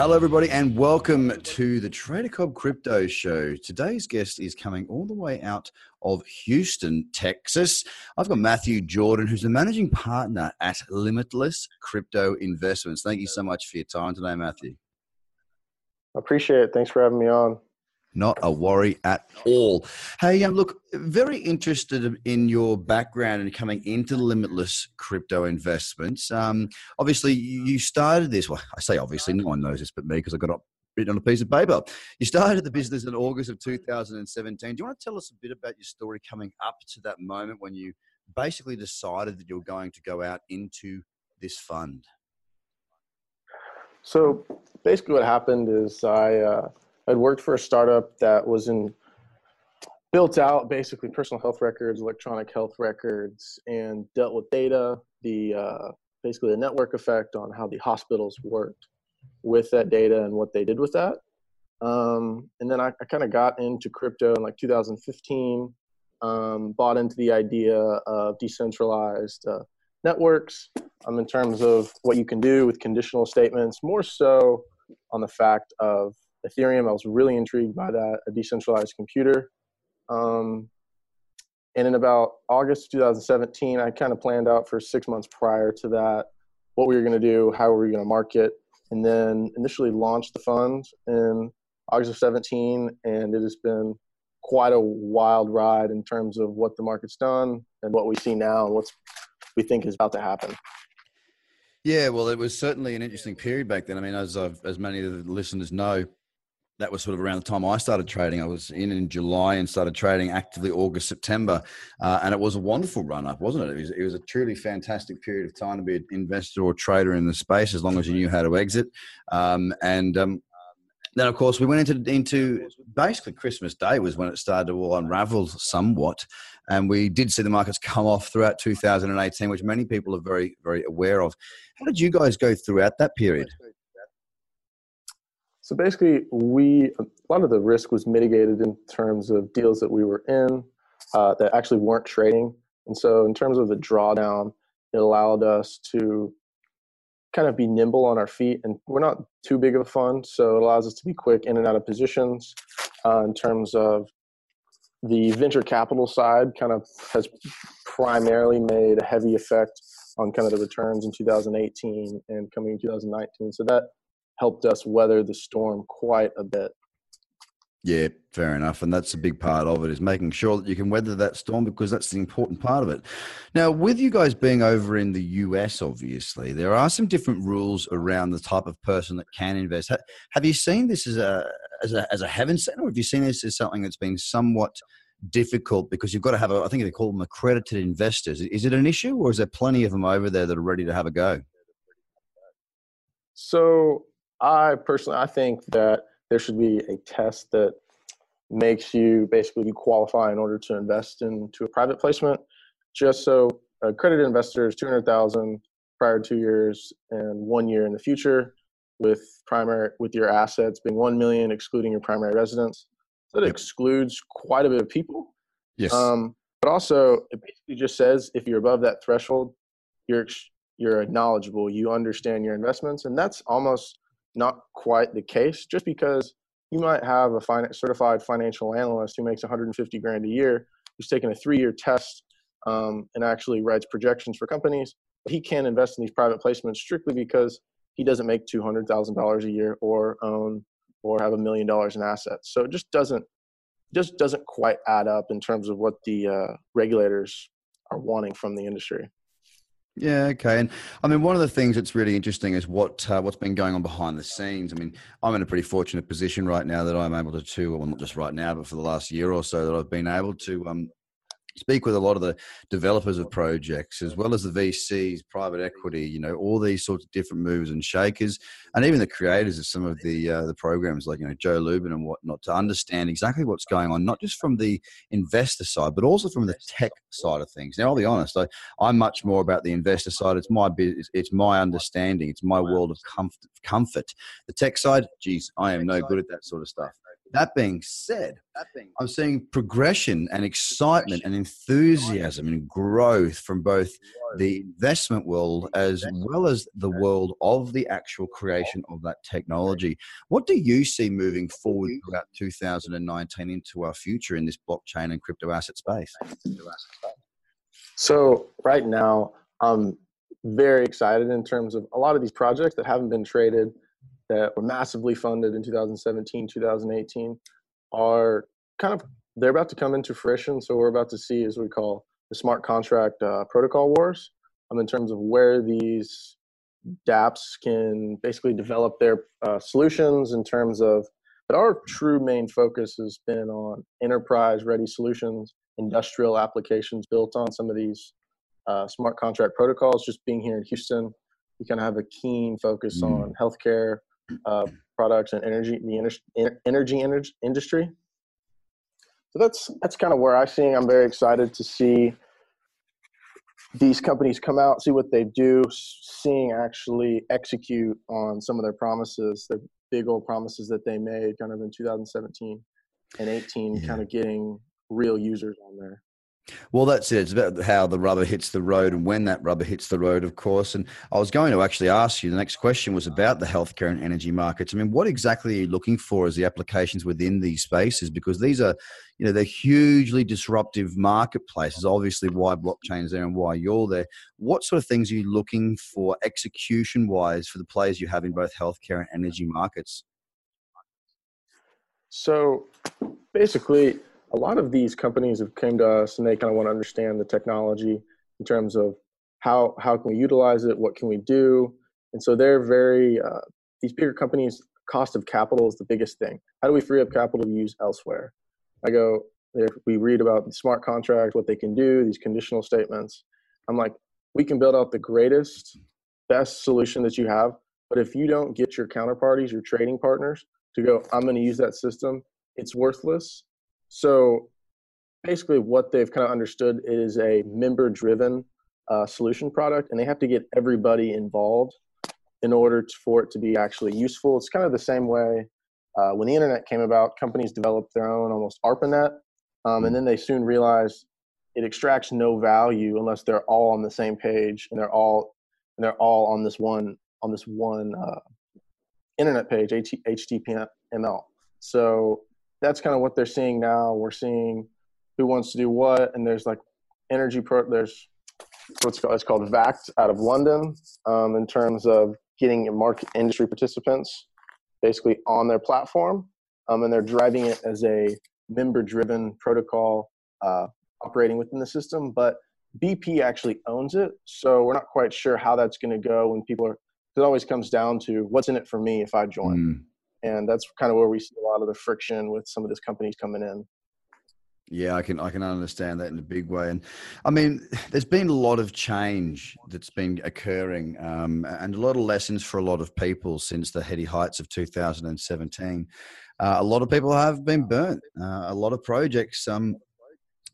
Hello, everybody, and welcome to the Trader Cobb Crypto Show. Today's guest is coming all the way out of Houston, Texas. I've got Matthew Jordan, who's the managing partner at Limitless Crypto Investments. Thank you so much for your time today, Matthew. Appreciate it. Thanks for having me on. Not a worry at all. Hey, um, look, very interested in your background and coming into limitless crypto investments. Um, obviously, you started this. Well, I say obviously, no one knows this but me because I got it written on a piece of paper. You started the business in August of 2017. Do you want to tell us a bit about your story coming up to that moment when you basically decided that you were going to go out into this fund? So basically, what happened is I. Uh, I'd worked for a startup that was in built out basically personal health records, electronic health records, and dealt with data, the uh, basically the network effect on how the hospitals worked with that data and what they did with that. Um, and then I, I kind of got into crypto in like 2015, um, bought into the idea of decentralized uh, networks um, in terms of what you can do with conditional statements, more so on the fact of Ethereum. I was really intrigued by that, a decentralized computer. Um, and in about August 2017, I kind of planned out for six months prior to that what we were going to do, how we were going to market, and then initially launched the fund in August of 17. And it has been quite a wild ride in terms of what the market's done and what we see now and what we think is about to happen. Yeah, well, it was certainly an interesting period back then. I mean, as I've, as many of the listeners know, that was sort of around the time I started trading. I was in in July and started trading actively August, September, uh, and it was a wonderful run up, wasn't it? It was, it was, a truly fantastic period of time to be an investor or trader in the space, as long as you knew how to exit. Um, and um, then, of course, we went into into basically Christmas Day was when it started to all unravel somewhat, and we did see the markets come off throughout 2018, which many people are very very aware of. How did you guys go throughout that period? So basically, we a lot of the risk was mitigated in terms of deals that we were in uh, that actually weren't trading, and so in terms of the drawdown, it allowed us to kind of be nimble on our feet. And we're not too big of a fund, so it allows us to be quick in and out of positions. Uh, in terms of the venture capital side, kind of has primarily made a heavy effect on kind of the returns in 2018 and coming in 2019. So that helped us weather the storm quite a bit. Yeah, fair enough. And that's a big part of it is making sure that you can weather that storm because that's the important part of it. Now, with you guys being over in the US, obviously, there are some different rules around the type of person that can invest. Have you seen this as a as a as a heaven sent, or have you seen this as something that's been somewhat difficult because you've got to have a I think they call them accredited investors. Is it an issue or is there plenty of them over there that are ready to have a go? So I personally, I think that there should be a test that makes you basically you qualify in order to invest into a private placement. Just so accredited investors, two hundred thousand prior to two years and one year in the future, with primary with your assets being one million, excluding your primary residence. So that yep. excludes quite a bit of people. Yes. Um, but also, it basically just says if you're above that threshold, you're you're knowledgeable, you understand your investments, and that's almost not quite the case just because you might have a certified financial analyst who makes 150 grand a year who's taken a three-year test um, and actually writes projections for companies but he can't invest in these private placements strictly because he doesn't make $200000 a year or own or have a million dollars in assets. So it just doesn't just doesn't quite add up in terms of what the uh, regulators are wanting from the industry Yeah, okay. And I mean, one of the things that's really interesting is what uh, what's been going on behind the scenes. I mean, I'm in a pretty fortunate position right now that I'm able to, to well, not just right now, but for the last year or so, that I've been able to um, speak with a lot of the developers of projects as well as the VCs, private equity, you know, all these sorts of different movers and shakers, and even the creators of some of the uh, the programs like you know Joe Lubin and whatnot to understand exactly what's going on, not just from the investor side, but also from the tech side of things. Now, I'll be honest, I, I'm much more about the investor side. It's my business, it's my understanding, it's my world of comfort. Comfort. The tech side, geez, I am no good at that sort of stuff. That being said, I'm seeing progression and excitement and enthusiasm and growth from both the investment world as well as the world of the actual creation of that technology. What do you see moving forward throughout 2019 into our future in this blockchain and crypto asset space? So, right now, I'm very excited in terms of a lot of these projects that haven't been traded that were massively funded in 2017, 2018 are kind of they're about to come into fruition. So we're about to see, as we call the smart contract uh, protocol wars, um, in terms of where these DApps can basically develop their uh, solutions in terms of. But our true main focus has been on enterprise-ready solutions, industrial applications built on some of these uh, smart contract protocols. Just being here in Houston, we kind of have a keen focus mm. on healthcare, uh, products and energy, the energy, energy industry. So that's that's kind of where I see. I'm very excited to see these companies come out, see what they do, seeing actually execute on some of their promises, their big old promises that they made, kind of in 2017 and 18, yeah. kind of getting real users on there. Well, that's it. It's about how the rubber hits the road and when that rubber hits the road, of course. And I was going to actually ask you the next question was about the healthcare and energy markets. I mean, what exactly are you looking for as the applications within these spaces? Because these are, you know, they're hugely disruptive marketplaces. Obviously, why blockchain's there and why you're there. What sort of things are you looking for execution wise for the players you have in both healthcare and energy markets? So basically, a lot of these companies have came to us and they kind of want to understand the technology in terms of how how can we utilize it, what can we do, and so they're very uh, these bigger companies. Cost of capital is the biggest thing. How do we free up capital to use elsewhere? I go we read about the smart contract, what they can do, these conditional statements. I'm like, we can build out the greatest, best solution that you have, but if you don't get your counterparties, your trading partners, to go, I'm going to use that system, it's worthless so basically, what they've kind of understood is a member driven uh, solution product, and they have to get everybody involved in order to, for it to be actually useful. It's kind of the same way uh, when the internet came about, companies developed their own almost ARPANET, um, and hmm. then they soon realized it extracts no value unless they're all on the same page and they're all and they're all on this one on this one uh, internet page, HTML. So that's kind of what they're seeing now. We're seeing who wants to do what, and there's like energy pro. There's what's called it's called Vakt out of London um, in terms of getting market industry participants basically on their platform, um, and they're driving it as a member-driven protocol uh, operating within the system. But BP actually owns it, so we're not quite sure how that's going to go when people are. It always comes down to what's in it for me if I join. Mm and that's kind of where we see a lot of the friction with some of these companies coming in. Yeah, I can I can understand that in a big way, and I mean, there's been a lot of change that's been occurring, um, and a lot of lessons for a lot of people since the heady heights of 2017. Uh, a lot of people have been burnt. Uh, a lot of projects um,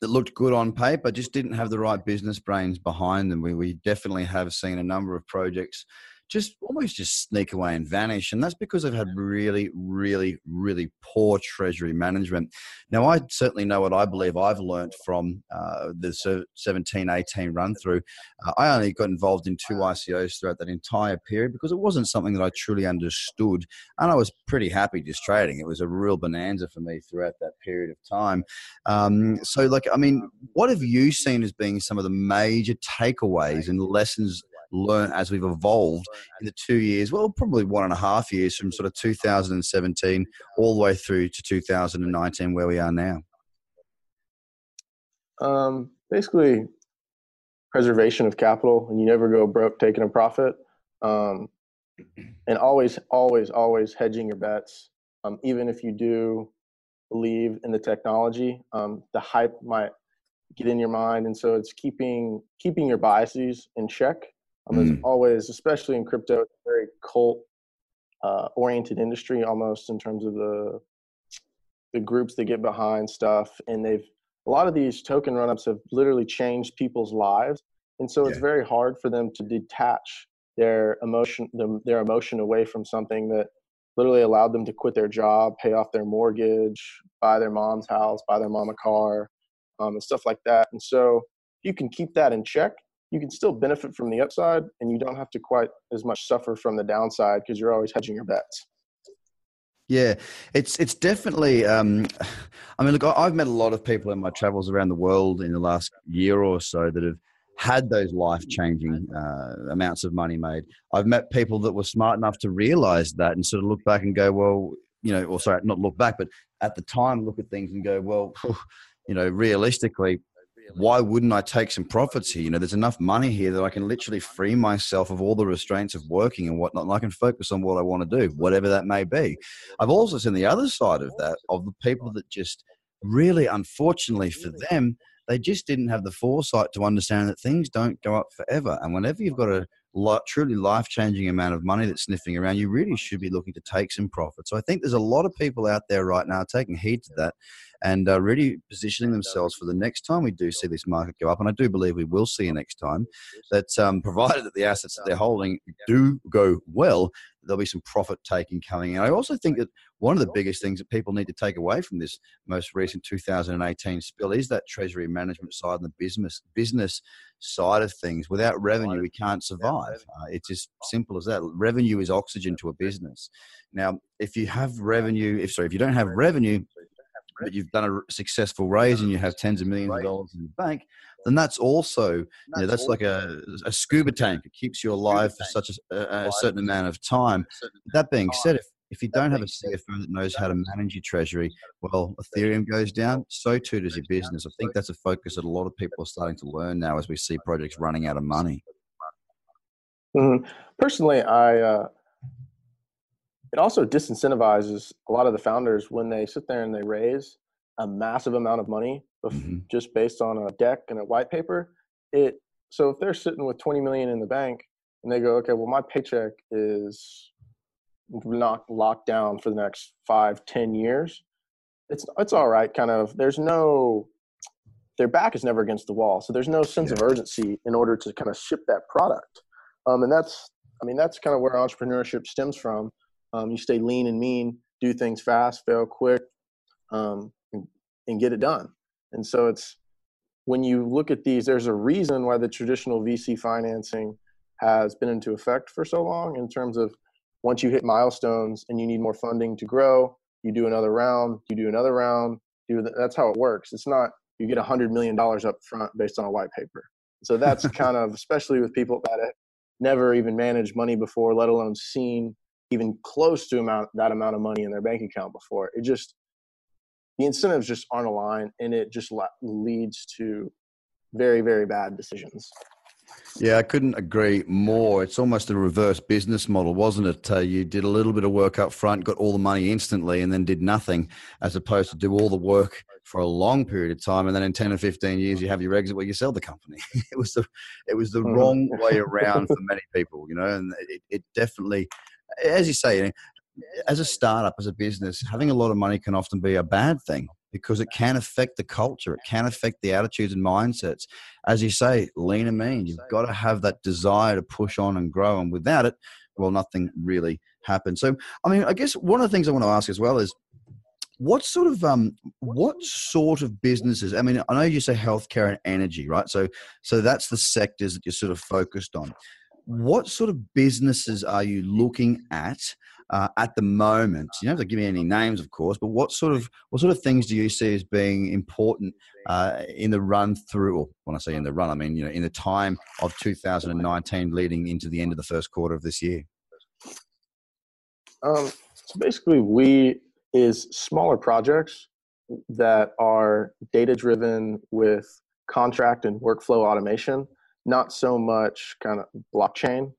that looked good on paper just didn't have the right business brains behind them. We we definitely have seen a number of projects just almost just sneak away and vanish. And that's because they've had really, really, really poor treasury management. Now, I certainly know what I believe I've learned from uh, the 17 18 run through. Uh, I only got involved in two ICOs throughout that entire period because it wasn't something that I truly understood. And I was pretty happy just trading. It was a real bonanza for me throughout that period of time. Um, so, like, I mean, what have you seen as being some of the major takeaways and lessons learned as we've evolved in the two years, well, probably one and a half years from sort of 2017 all the way through to 2019, where we are now? Um, basically, preservation of capital, and you never go broke taking a profit. Um, and always, always, always hedging your bets. Um, even if you do believe in the technology, um, the hype might get in your mind, and so it's keeping keeping your biases in check. Um, mm. always, especially in crypto, it's a very cult uh, oriented industry almost in terms of the the groups that get behind stuff, and they've a lot of these token run-ups have literally changed people's lives, and so it's very hard for them to detach their emotion their emotion away from something that literally allowed them to quit their job, pay off their mortgage, buy their mom's house, buy their mom a car, um, and stuff like that. And so you can keep that in check. You can still benefit from the upside, and you don't have to quite as much suffer from the downside because you're always hedging your bets. Yeah, it's it's definitely. Um, I mean, look, I've met a lot of people in my travels around the world in the last year or so that have had those life changing uh, amounts of money made. I've met people that were smart enough to realize that and sort of look back and go, well, you know, or sorry, not look back, but at the time look at things and go, well, you know, realistically, why wouldn't I take some profits here? You know, there's enough money here that I can literally free myself of all the restraints of working and whatnot, and I can focus on what I want to do, whatever that may be. I've also seen the other side of that, of the people that just really, unfortunately for them, they just didn't have the foresight to understand that things don't go up forever. And whenever you've got a truly life changing amount of money that's sniffing around, you really should be looking to take some profit. So I think there's a lot of people out there right now taking heed to that and uh, really positioning themselves for the next time we do see this market go up. And I do believe we will see a next time that, um, provided that the assets that they're holding do go well, there'll be some profit taking coming in. I also think that one of the biggest things that people need to take away from this most recent 2018 spill is that treasury management side and the business business side of things. Without revenue, we can't survive. Uh, it's as simple as that. Revenue is oxygen to a business. Now, if you have revenue, if sorry, if you don't have revenue, but you've done a successful raise and you have tens of millions of dollars in the bank, then that's also you know, that's like a, a scuba tank. It keeps you alive for such a, a certain amount of time. That being said, if if you don't have a CFO that knows how to manage your treasury, well, Ethereum goes down, so too does your business. I think that's a focus that a lot of people are starting to learn now as we see projects running out of money. Mm-hmm. Personally, I uh, it also disincentivizes a lot of the founders when they sit there and they raise a massive amount of money mm-hmm. just based on a deck and a white paper. It so if they're sitting with 20 million in the bank and they go, okay, well my paycheck is not locked down for the next five, ten years. It's it's all right. Kind of. There's no their back is never against the wall, so there's no sense yeah. of urgency in order to kind of ship that product. Um, and that's I mean that's kind of where entrepreneurship stems from. Um, you stay lean and mean, do things fast, fail quick, um, and, and get it done. And so it's when you look at these, there's a reason why the traditional VC financing has been into effect for so long in terms of once you hit milestones and you need more funding to grow, you do another round, you do another round, do the, that's how it works. It's not you get a hundred million dollars up front based on a white paper. So that's kind of especially with people that have never even managed money before, let alone seen even close to amount that amount of money in their bank account before. It just the incentives just aren't aligned, and it just leads to very very bad decisions. Yeah, I couldn't agree more. It's almost a reverse business model, wasn't it? Uh, you did a little bit of work up front, got all the money instantly, and then did nothing, as opposed to do all the work for a long period of time, and then in ten or fifteen years, you have your exit where you sell the company. it was the it was the mm-hmm. wrong way around for many people, you know, and it, it definitely as you say, as a startup, as a business, having a lot of money can often be a bad thing because it can affect the culture. It can affect the attitudes and mindsets. As you say, lean and mean. You've got to have that desire to push on and grow. And without it, well, nothing really happens. So, I mean, I guess one of the things I want to ask as well is what sort of um what sort of businesses i mean i know you say healthcare and energy right so so that's the sectors that you're sort of focused on what sort of businesses are you looking at uh, at the moment? You don't have to give me any names, of course, but what sort of what sort of things do you see as being important uh, in the run through? Or when I say in the run, I mean you know in the time of 2019 leading into the end of the first quarter of this year. Um, so basically, we is smaller projects that are data driven with contract and workflow automation not so much kind of blockchain.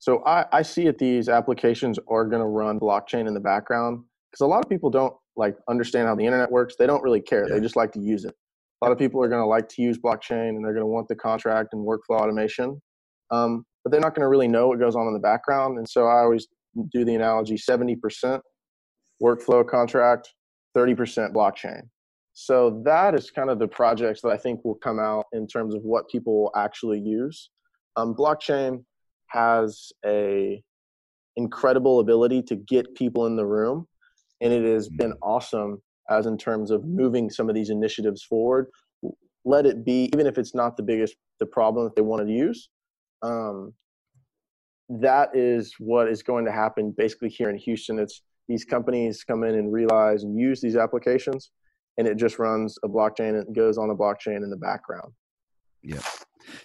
So I, I see that these applications are going to run blockchain in the background because a lot of people don't like understand how the internet works. They don't really care. Yeah. They just like to use it. A lot of people are going to like to use blockchain and they're going to want the contract and workflow automation, um, but they're not going to really know what goes on in the background. And so I always do the analogy: seventy percent workflow contract, thirty percent blockchain. So that is kind of the projects that I think will come out in terms of what people will actually use. Um, blockchain has a incredible ability to get people in the room, and it has been mm-hmm. awesome as in terms of moving some of these initiatives forward. Let it be, even if it's not the biggest the problem that they want to use. Um, that is what is going to happen basically here in Houston. It's these companies come in and realize and use these applications and it just runs a blockchain and goes on a blockchain in the background. Yeah.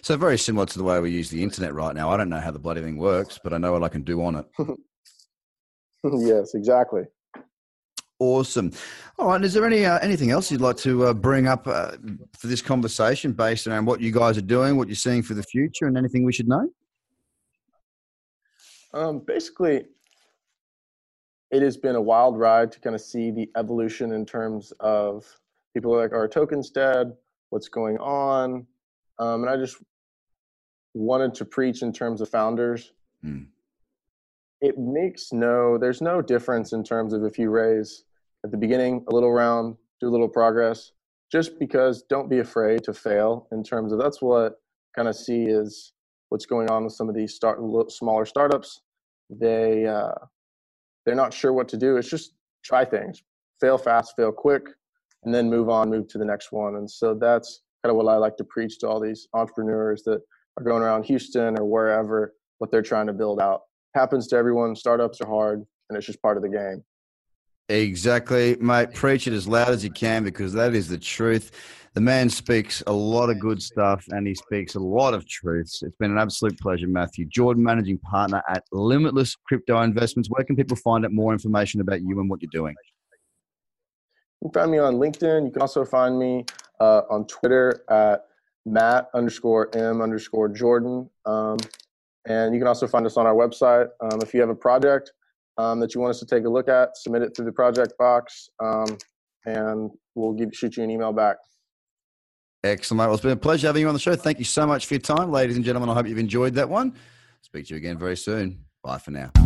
So very similar to the way we use the internet right now. I don't know how the bloody thing works, but I know what I can do on it. yes, exactly. Awesome. All right. Is there any uh, anything else you'd like to uh, bring up uh, for this conversation, based around what you guys are doing, what you're seeing for the future, and anything we should know? Um, basically, it has been a wild ride to kind of see the evolution in terms of people are like, are tokens dead? What's going on? Um, and I just wanted to preach in terms of founders. Mm. It makes no, there's no difference in terms of if you raise at the beginning a little round, do a little progress, just because don't be afraid to fail in terms of that's what kind of see is what's going on with some of these start smaller startups. They uh, they're not sure what to do. It's just try things, fail fast, fail quick, and then move on, move to the next one. And so that's kind of what I like to preach to all these entrepreneurs that are going around Houston or wherever, what they're trying to build out. Happens to everyone. Startups are hard, and it's just part of the game. Exactly, mate. Preach it as loud as you can because that is the truth. The man speaks a lot of good stuff and he speaks a lot of truths. It's been an absolute pleasure, Matthew. Jordan, managing partner at Limitless Crypto Investments. Where can people find out more information about you and what you're doing? You can find me on LinkedIn. You can also find me uh, on Twitter at Matt underscore M underscore Jordan. Um, and you can also find us on our website. Um, if you have a project um, that you want us to take a look at, submit it through the project box, um, and we'll give, shoot you an email back. Excellent. Well, it's been a pleasure having you on the show. Thank you so much for your time, ladies and gentlemen. I hope you've enjoyed that one. Speak to you again very soon. Bye for now.